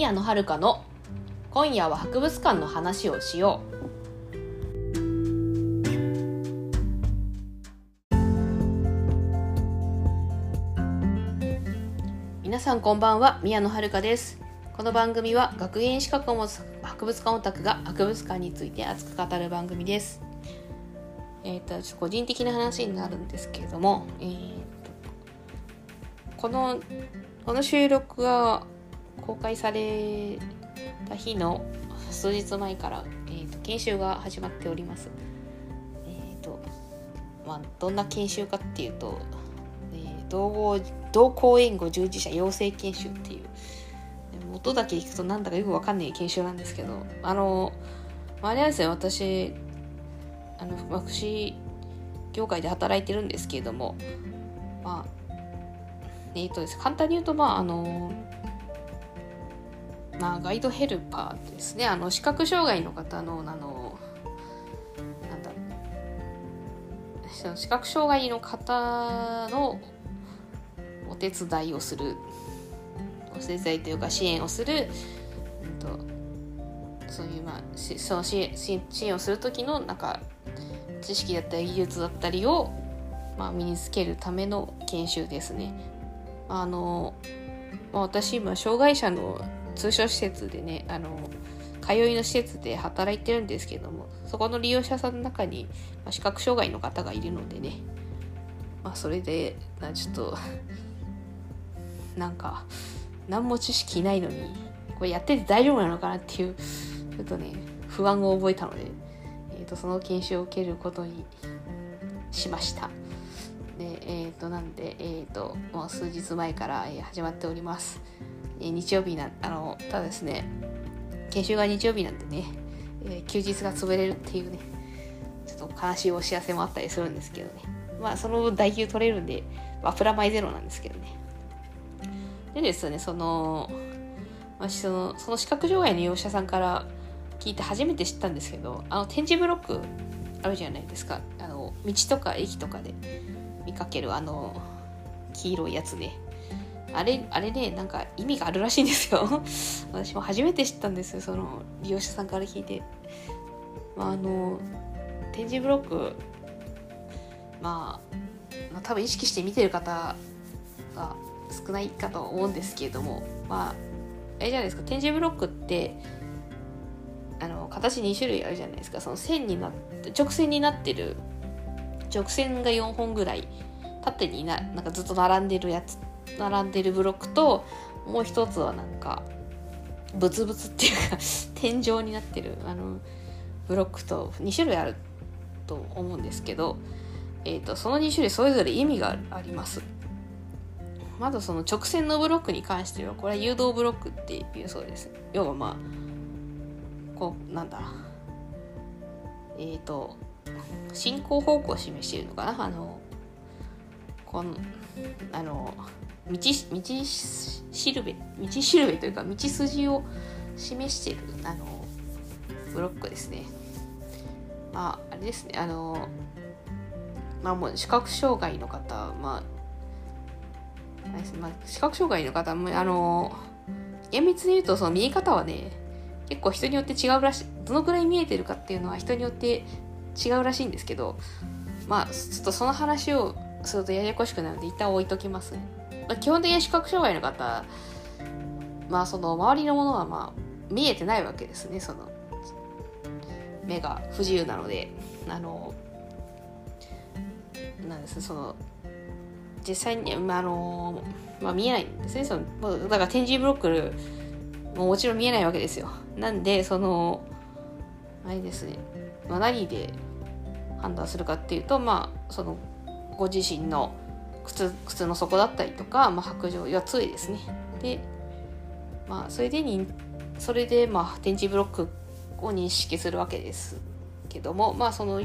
宮野遥の今夜は博物館の話をしよう。皆さんこんばんは宮野遥です。この番組は学芸員資格を持つ博物館オタクが博物館について熱く語る番組です。えっ、ー、とちょっと個人的な話になるんですけれども、えーこのこの収録が公開された日の数日前から、えーと、研修が始まっております。えっ、ー、とまあどんな研修かっていうと、えー、同合同行援護従事者養成研修っていう音だけ聞くとなんだかよくわかんない研修なんですけどあのまあれなんですよ私あの福祉業界で働いてるんですけれどもまあえっ、ー、とです、簡単に言うと、まあ、あの、まあ、ガイドヘルパーですね。あの、視覚障害の方の、あの、なんだ、その視覚障害の方のお手伝いをする、お手伝いというか支援をする、うんと、そういう、まあ、その支援支援をする時の、なんか、知識だったり技術だったりを、まあ、身につけるための研修ですね。あの、まあ、私今障害者の通所施設でねあの通いの施設で働いてるんですけどもそこの利用者さんの中に、ま、視覚障害の方がいるのでねまあそれでちょっとなんか何も知識ないのにこれやってて大丈夫なのかなっていうちょっとね不安を覚えたので、えーと、その研修を受けることにしました。で、えー、と、なんで、えー、と、もう数日前から、始まっております。日曜日な、あの、ただですね、研修が日曜日なんでね、えー、休日が潰れるっていうね、ちょっと悲しいお知らせもあったりするんですけどね。まあ、その分代休取れるんで、まあ、プラマイゼロなんですけどね。でですね、その、私その、その視覚障害の利用者さんから聞いて初めて知ったんですけど、あの展示ブロックあるじゃないですか。あの、道とか駅とかで。見かけるあの黄色いやつねあれあれねなんか意味があるらしいんですよ。私も初めて知ったんですよその利用者さんから聞いて、まあ、あの展示ブロック、まあ、まあ多分意識して見てる方が少ないかと思うんですけれどもまああれじゃないですか展示ブロックってあの形2種類あるじゃないですか。その線になって直線になってる直線が4本ぐらい縦にななんかずっと並んでるやつ並んでるブロックともう一つはなんかブツブツっていうか 天井になってるあのブロックと2種類あると思うんですけど、えーと、その2種類それぞれ意味があります。まずその直線のブロックに関してはこれは誘導ブロックっていうそうです。要はまあこうなんだえっ、ー、と進行方向を示しているのかなあのこのあの道道しるべ道しるべというか道筋を示しているあのブロックですね。まああれですねあのまあもう視覚障害の方まあまあ、視覚障害の方もあの厳密に言うとその見え方はね結構人によって違うらしい。どのくらい見えてるかっていうのは人によって違うらしいんですけどまあちょっとその話をするとややこしくなるので一旦置いときますね、基本的に視覚障害の方まあその周りのものはまあ見えてないわけですねその目が不自由なので。あのなんですその実際に、まああのまあ、見えないんですねそのだから展示ブロックももちろん見えないわけですよ。なんでそのあれですね、まあ、何で判断するかっていうとまあそのご自身の靴靴の底だったりとか、まあ、白状や杖ですね。でまあそれでにそれでまあ展示ブロックを認識するわけですけどもまあその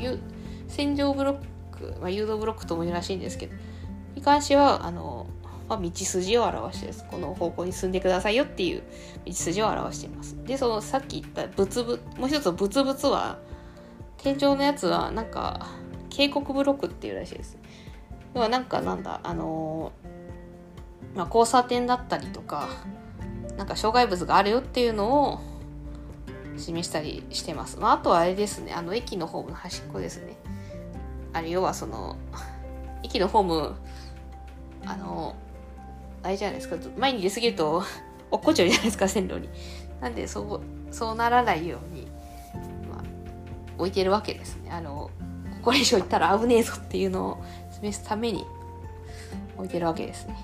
線状ブロック、まあ、誘導ブロックとも言うらしいんですけどに関してはあの、まあ、道筋を表してです。この方向に進んでくださいよっていう道筋を表しています。でそのさっき言ったブツブもう一つブツブツは天井のやつはなんか警告ブロックっていうらしいです。要はなんかなんだあのー、まあ、交差点だったりとかなんか障害物があるよっていうのを示したりしてます。まあ、あとはあれですね、あの駅のホームの端っこですね。あれ要はその、駅のホーム、あの、あれじゃないですか、前に出過ぎると落っこちゃうじゃないですか、線路に。なんで、そう、そうならないように、まあ、置いてるわけですね。あの、これ以上行ったら危ねえぞっていうのを示すために置いてるわけですね。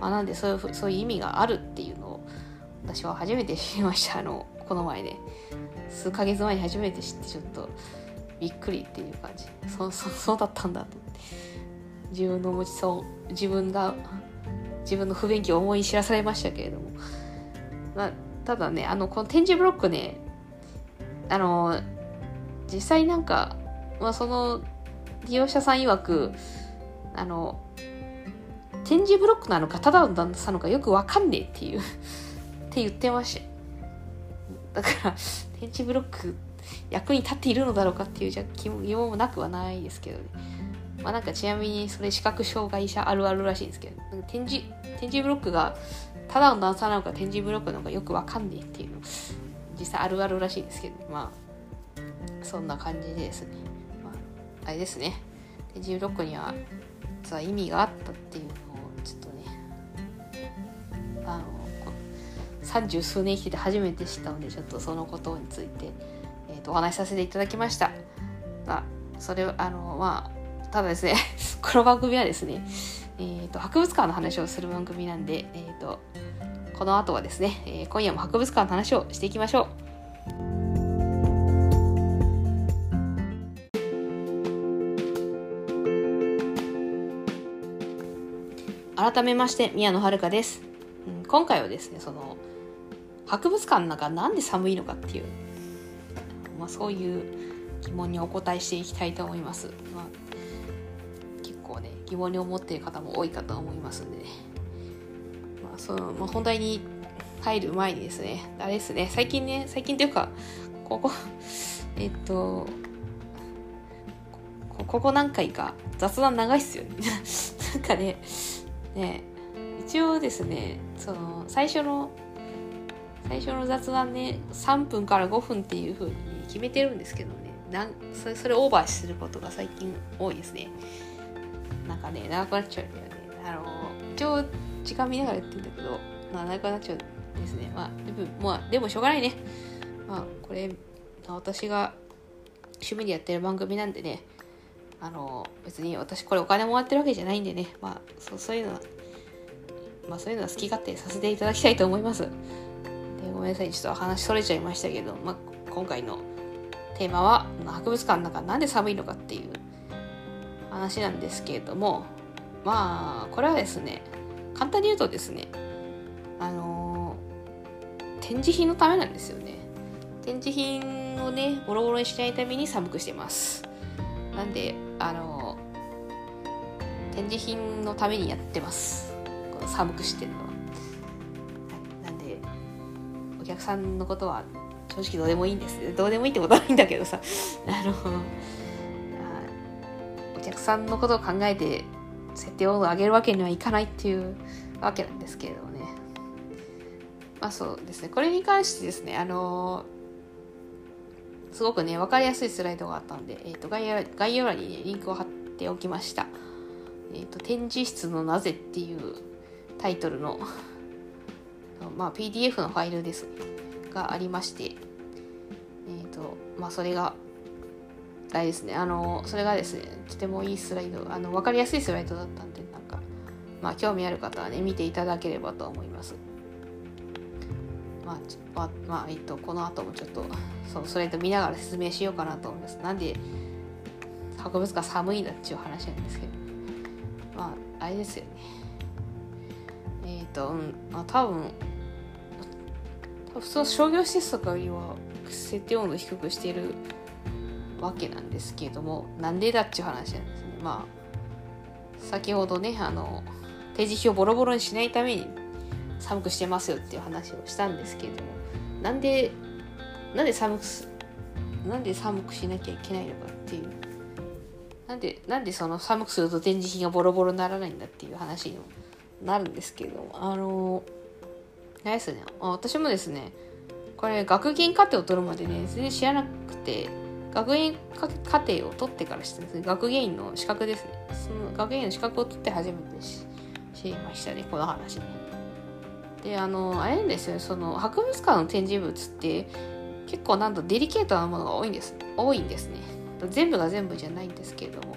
まあ、なんでそういう、そういう意味があるっていうのを、私は初めて知りました。あの、この前、ね。数ヶ月前に初めて知って、ちょっと、びっくりっていう感じ。そう、そう、そうだったんだと思って。自分の持ちそう、自分が、自分の不勉強を思い知らされましたけれども。まあ、ただね、あの、この展示ブロックね、あの、実際なんか、まあ、その、利用者さん曰く、あの、展示ブロックなのか、ただの段差なのかよくわかんねえっていう って言ってました。だから、展示ブロック役に立っているのだろうかっていうじゃ疑問もなくはないですけどね。まあなんかちなみにそれ視覚障害者あるあるらしいんですけど、展示、展示ブロックがただの段差なのか展示ブロックなのかよくわかんねえっていうの実際あるあるらしいんですけど、まあそんな感じですね。あ、れですね。展示ブロックには実は意味があったっていうのをちょっとね、あの、三十数年生きてて初めて知ったので、ちょっとそのことについて、えーと、お話しさせていただきました。まあ、それあの、まあ、ただですね、この番組はですね、えーと、博物館の話をする番組なんで、えーと、この後はですね、えー、今夜も博物館の話をしていきましょう。改めまして宮野遥です、うん、今回はですねその博物館の中なんで寒いのかっていう、まあ、そういう疑問にお答えしていきたいと思います、まあ、結構ね疑問に思っている方も多いかと思いますんでね、まあそのまあ、本題に入る前にですねあれですね最近ね最近というかここえっとここ何回か雑談長いっすよね。なんかねね一応ですねその最初の最初の雑談ね3分から5分っていう風に決めてるんですけどねなんそれそれオーバーすることが最近多いですね。なんかね長くなっちゃうんだよね。あの一応時間見ながらやってるんだけど、まあ、長くなっちゃうんですね。まあでも,、まあ、でもしょうがないね。まあこれ私が趣味でやってる番組なんでねあの別に私これお金もらってるわけじゃないんでね。まあそうそういうのはまあそういうのは好き勝手させていただきたいと思います。でごめんなさい。ちょっと話それちゃいましたけど、まあ、今回のテーマは博物館の中なんで寒いのかっていう話なんですけれどもまあこれはですね簡単に言うとですねあの展示品のためなんですよね。展示品をねボロボロにしないために寒くしてます。なんであの展示品のためにやってます。この寒くしてるの。は、なんでお客さんのことは正直どうでもいいんです。どうでもいいってことはないんだけどさ。あのお客さんのことを考えて設定温度を上げるわけにはいかないっていうわけなんですけれどもね。まあそうですね。これに関してですねあのすごくね、わかりやすいスライドがあったんで、えっ、ー、と概要、概要欄にね、リンクを貼っておきました。えっ、ー、と、展示室のなぜっていうタイトルの、まあ、PDF のファイルですね、がありまして、えっ、ー、と、まあ、それが、あれですね、あの、それがですね、とてもいいスライド、あの、わかりやすいスライドだったんで、なんか、まあ、興味ある方はね、見ていただければと思います。まあ、まあ、えっと、この後もちょっと、そう、それと見ながら説明しようかなと思います。なんで、博物館寒いんだっていう話なんですけど、まあ、あれですよね。えっ、と、うん、まあ、多分、普通商業施設とかよりは設定温度低くしてるわけなんですけれども、なんでだっちゅう話なんですね。まあ、先ほどね、あの、展示費をボロボロにしないために寒くしてますよっていう話をしたんですけれどもなんでなんで寒くすなんで寒くしなきゃいけないのかっていうなんでなんでその寒くすると展示品がボロボロにならないんだっていう話になるんですけどあのないですね。私もですねこれ学芸課程を取るまでね全然知らなくて学芸課程を取ってからしてですね。学芸員の資格ですね。その学芸員の資格を取って初めて知りましたねこの話ね。であのあれですよねその博物館の展示物って結構なんとデリケートなものが多いんです多いんですね。全部が全部じゃないんですけれども。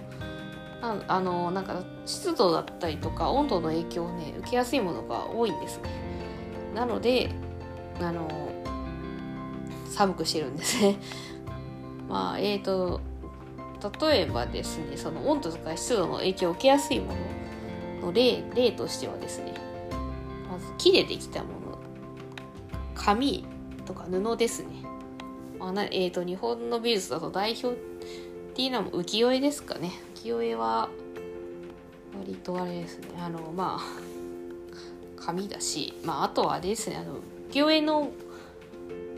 ああのなんか湿度だったりとか温度の影響をね受けやすいものが多いんですね。なのであの寒くしてるんですね。まあえーと例えばですねその温度とか湿度の影響を受けやすいものの例例としてはですね木でできたもの。紙とか布ですね、まあなえーと、日本の美術だと代表っていうのも浮世絵ですかね。浮世絵は割とあれですね。あのまあ紙だし、まあ、あとはあれですね。あの浮世絵の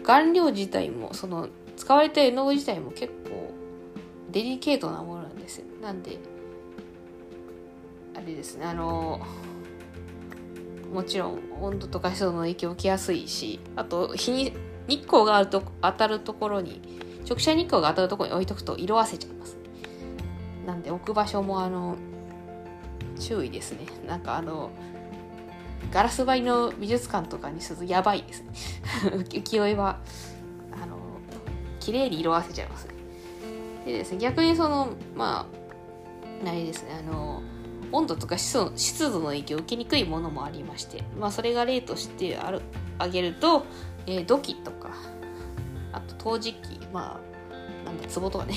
顔料自体もその使われた絵の具自体も結構デリケートなものなんですよ。なんであれですね。あのもちろん温度とか湿度の影響を受けやすいしあと日に日光があると当たるところに直射日光が当たるところに置いとくと色あせちゃいます。なんで置く場所もあの注意ですね。なんかあのガラス張りの美術館とかにするとやばいですね。浮世絵はあの綺麗に色あせちゃいますね。でですね逆にそのまああれですねあの温度とか湿度の影響を受けにくいものもありまして、まあ、それが例としてある挙げると、えー、土器とかあと陶磁器まあなんだ壺とかね。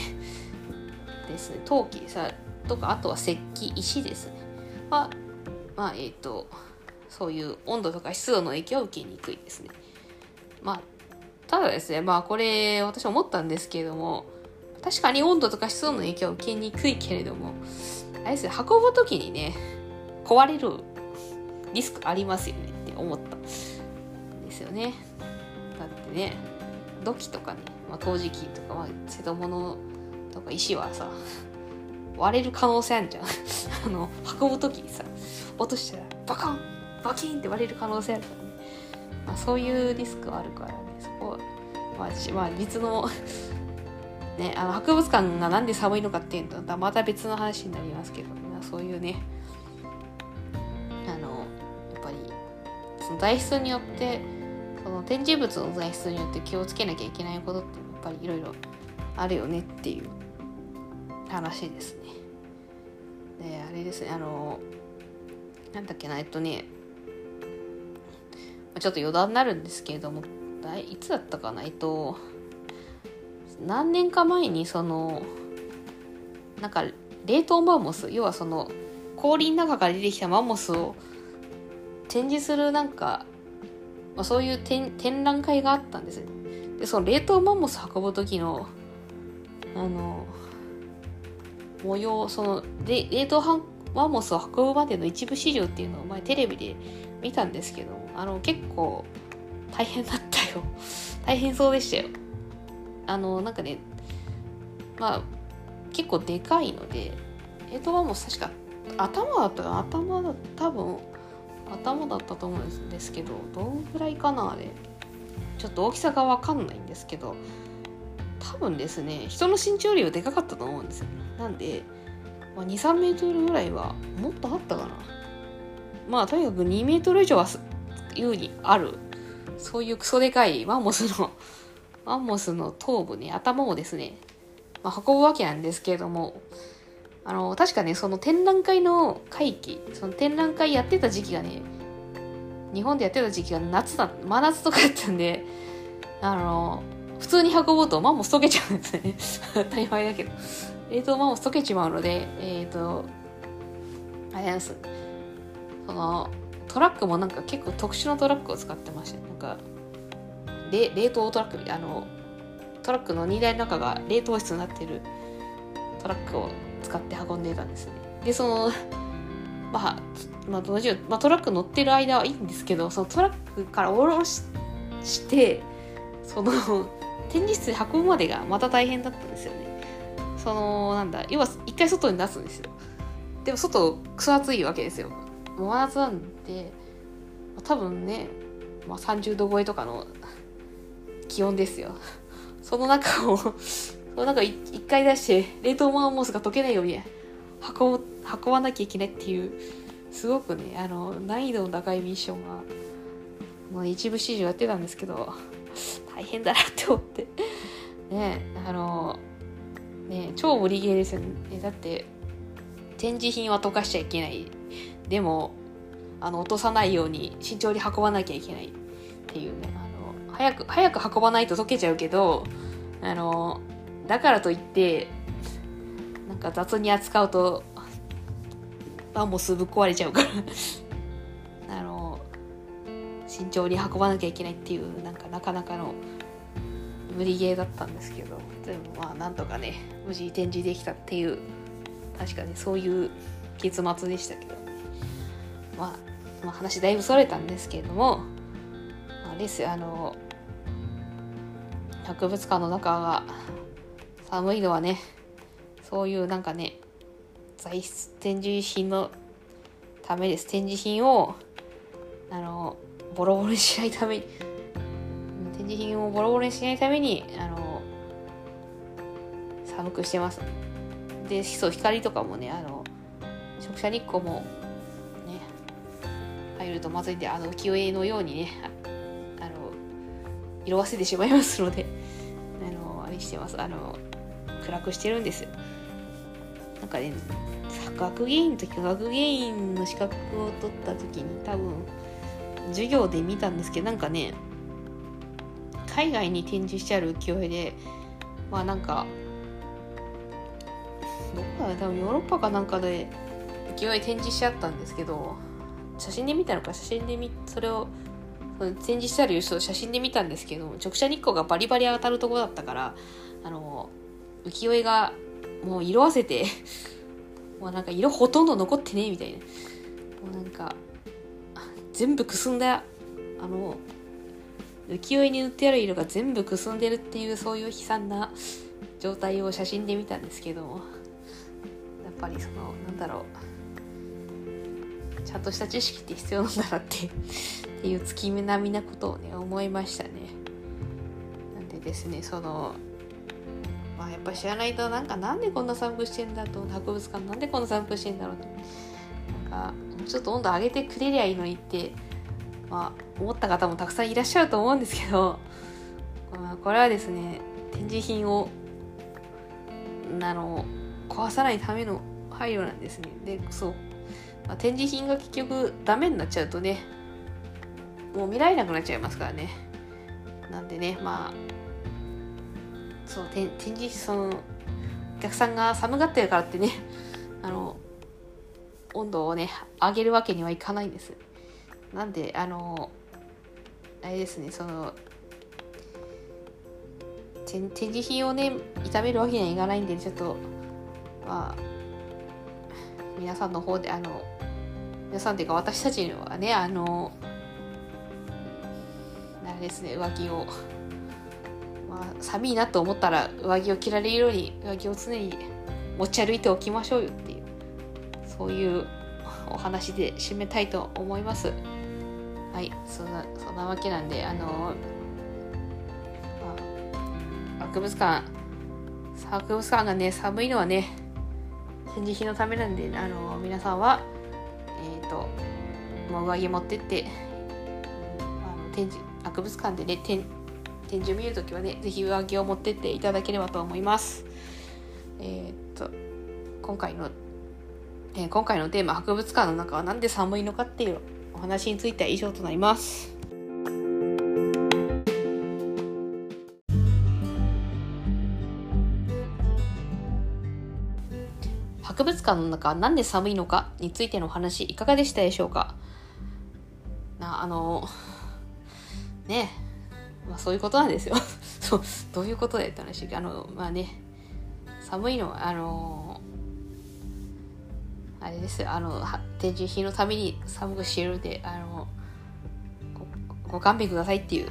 ですね。陶器さとかあとは石器石ですね。はまあえっ、ー、とそういう温度とか湿度の影響を受けにくいですね。まあただですねまあこれ私思ったんですけれども確かに温度とか湿度の影響を受けにくいけれどもあれですね、運ぶ時にね、壊れるリスクありますよねって思ったんですよね。だってね、土器とかね、まあ、陶磁器とか、まあ、瀬戸物とか石はさ、割れる可能性あるじゃん。あの、運ぶ時にさ、落としたらバカンバキンって割れる可能性あるからね。まあ、そういうリスクはあるからね、そこは、まあ、まあ、実のね、あの博物館がなんで寒いのかっていうとまた別の話になりますけど、そういうねあのやっぱりその材質によってその展示物の材質によって気をつけなきゃいけないことってやっぱりいろいろあるよねっていう話ですね。であれですねあのなんだっけなえっとねちょっと余談になるんですけれどもいつだったかなえっと何年か前にそのなんか冷凍マンモス要はその氷の中から出てきたマンモスを展示するなんか、まあ、そういう展覧会があったんですでその冷凍マンモス運ぶ時のあの模様その冷凍マンモスを運ぶまでの一部始終っていうのを前テレビで見たんですけどあの結構大変だったよ。大変そうでしたよ。あのなんかねまあ結構でかいのでえっとも確か頭だった頭だ多分頭だったと思うんですけどどんぐらいかなあれ。ちょっと大きさが分かんないんですけど多分ですね人の身長よりはでかかったと思うんですよ。なんで、まあ、23メートルぐらいはもっとあったかな。まあとにかく2メートル以上は優にあるそういうクソでかいマンモスのマンモスの頭部ね、頭をですね、まあ、運ぶわけなんですけれども、あの、確かね、その展覧会の会期、その展覧会やってた時期がね、日本でやってた時期が夏だ、真夏とかやったんで、あの、普通に運ぼうとマンモス溶けちゃうんですね。当たり前だけど。冷凍マンモス溶けちまうので、えっ、ー、と、あれなんです。その、トラックもなんか結構特殊なトラックを使ってました。なんか、冷凍トラックみたいあのトラックの荷台の中が冷凍室になってるトラックを使って運んでたんですね。でそのまあ、まあ、もちろん、まあ、トラック乗ってる間はいいんですけどそのトラックから下ろししてその展示室に運ぶまでがまた大変だったんですよね。そのなんだ要は一回外に出すんですよ。でも外クソ暑いわけですよ。もう真夏なんで多分ねまあ、30度超えとかの気温ですよ。その中をその中一回出して冷凍マンモスが溶けないように運運ばなきゃいけないっていうすごくねあの難易度の高いミッションが、まあ、一部始終やってたんですけど大変だなって思って。ねあのね超無理ゲーですよね。だって展示品は溶かしちゃいけない。でもあの落とさないように慎重に運ばなきゃいけないっていうね。早く早く運ばないと溶けちゃうけどあのだからといってなんか雑に扱うとマンモスぶっ壊れちゃうから。あの慎重に運ばなきゃいけないっていうなんかなかなかの無理ゲーだったんですけどでもまあなんとかね無事展示できたっていう確かにそういう結末でしたけど、まあまあ、話だいぶそれたんですけれども、まあ、ですよあの博物館の中が寒いのはねそういうなんかね材質展示品のためです。展示品をあのボロボロにしないために展示品をボロボロにしないためにあの寒くしてます。でそう光とかもねあの直射日光もね入るとまずいんであの浮世絵のようにねあの色あせてしまいますので。してます。あの暗くしてるんです。なんかね学芸員の時学芸員の資格を取った時に多分授業で見たんですけどなんかね海外に展示してある浮世絵でまあなんかどこか多分ヨーロッパかなんかで浮世絵展示してあったんですけど写真で見たのか写真で見それを展示してある様子を写真で見たんですけど直射日光がバリバリ当たるとこだったからあの浮世絵がもう色あせて もうなんか色ほとんど残ってねえみたいな。もうなんか全部くすんだあの浮世絵に塗ってある色が全部くすんでるっていうそういう悲惨な状態を写真で見たんですけどやっぱりそのなんだろう。ちゃんとした知識って必要なんだなって っていう月並みなことをね思いましたね。なんでですねそのまあやっぱ知らないとなんかなんでこんな散布してんだと博物館なんでこんな散布してんだろうってなんかもうちょっと温度上げてくれりゃいいのにってまあ思った方もたくさんいらっしゃると思うんですけど、まあ、これはですね展示品をあの壊さないための配慮なんですね。でそうまあ、展示品が結局ダメになっちゃうとねもう見られなくなっちゃいますからね。なんでねまあそう展示そのお客さんが寒がってるからってね あの温度をね上げるわけにはいかないんです。なんであのあれですねその展示品をね傷めるわけにはいかないんでちょっとまあ皆さんの方であの皆さんっていうか私たちにはねあのあれですね上着を、まあ、寒いなと思ったら上着を着られるように上着を常に持ち歩いておきましょうよっていうそういうお話で締めたいと思います。はいそんなそんなわけなんであの、あ、博物館博物館がね寒いのはね展示品のためなんであの皆さんはえっ、ー、と上着持ってってあの展示博物館でね展展示を見るときはね是非上着を持ってっていただければと思います。えっ、ー、と今回の、えー、今回のテーマ博物館の中は何で寒いのかっていうお話については以上となります。博物館の中なんで寒いのかについてのお話いかがでしたでしょうか？なあのねまあそういうことなんですよ。そうどういうことだよって話あのまあね寒いのはあのあれですよ。あの展示品のために寒くしてるんであのご勘弁くださいっていう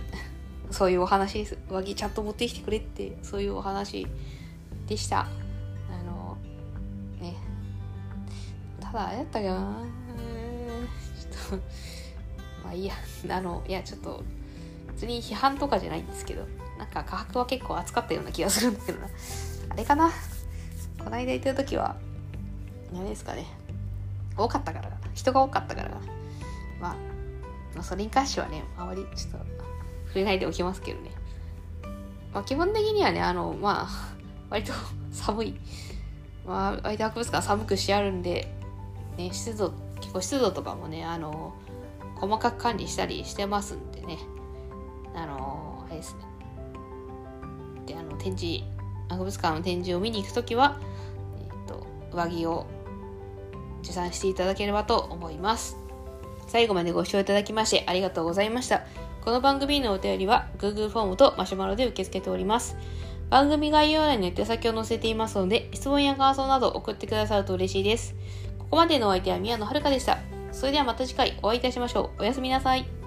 そういうお話です。上着ちゃんと持ってきてくれってそういうお話でした。だあれやったかなちょっとまあいいや、あの、いや、ちょっと、別に批判とかじゃないんですけど、なんか価格は結構厚かったような気がするんだけどな。あれかなこの間行った時は、何ですかね。多かったからかな。人が多かったからかな。まあ、まあ、それに関してはね、あまりちょっと触れないでおきますけどね。まあ、基本的にはね、あの、まあ、割と 寒い。まあ、相手博物館寒くしてあるんで、ね、湿度、結構湿度とかもね、あの、細かく管理したりしてますんでね、あの、あれですね。で、あの、展示、博物館の展示を見に行くときは、えっ、と、上着を持参していただければと思います。最後までご視聴いただきましてありがとうございました。この番組のお便りは Google フォームとマシュマロで受け付けております。番組概要欄に手先を載せていますので、質問や感想など送ってくださると嬉しいです。ここまでのお相手は宮野遥でした。それではまた次回お会いいたしましょう。おやすみなさい。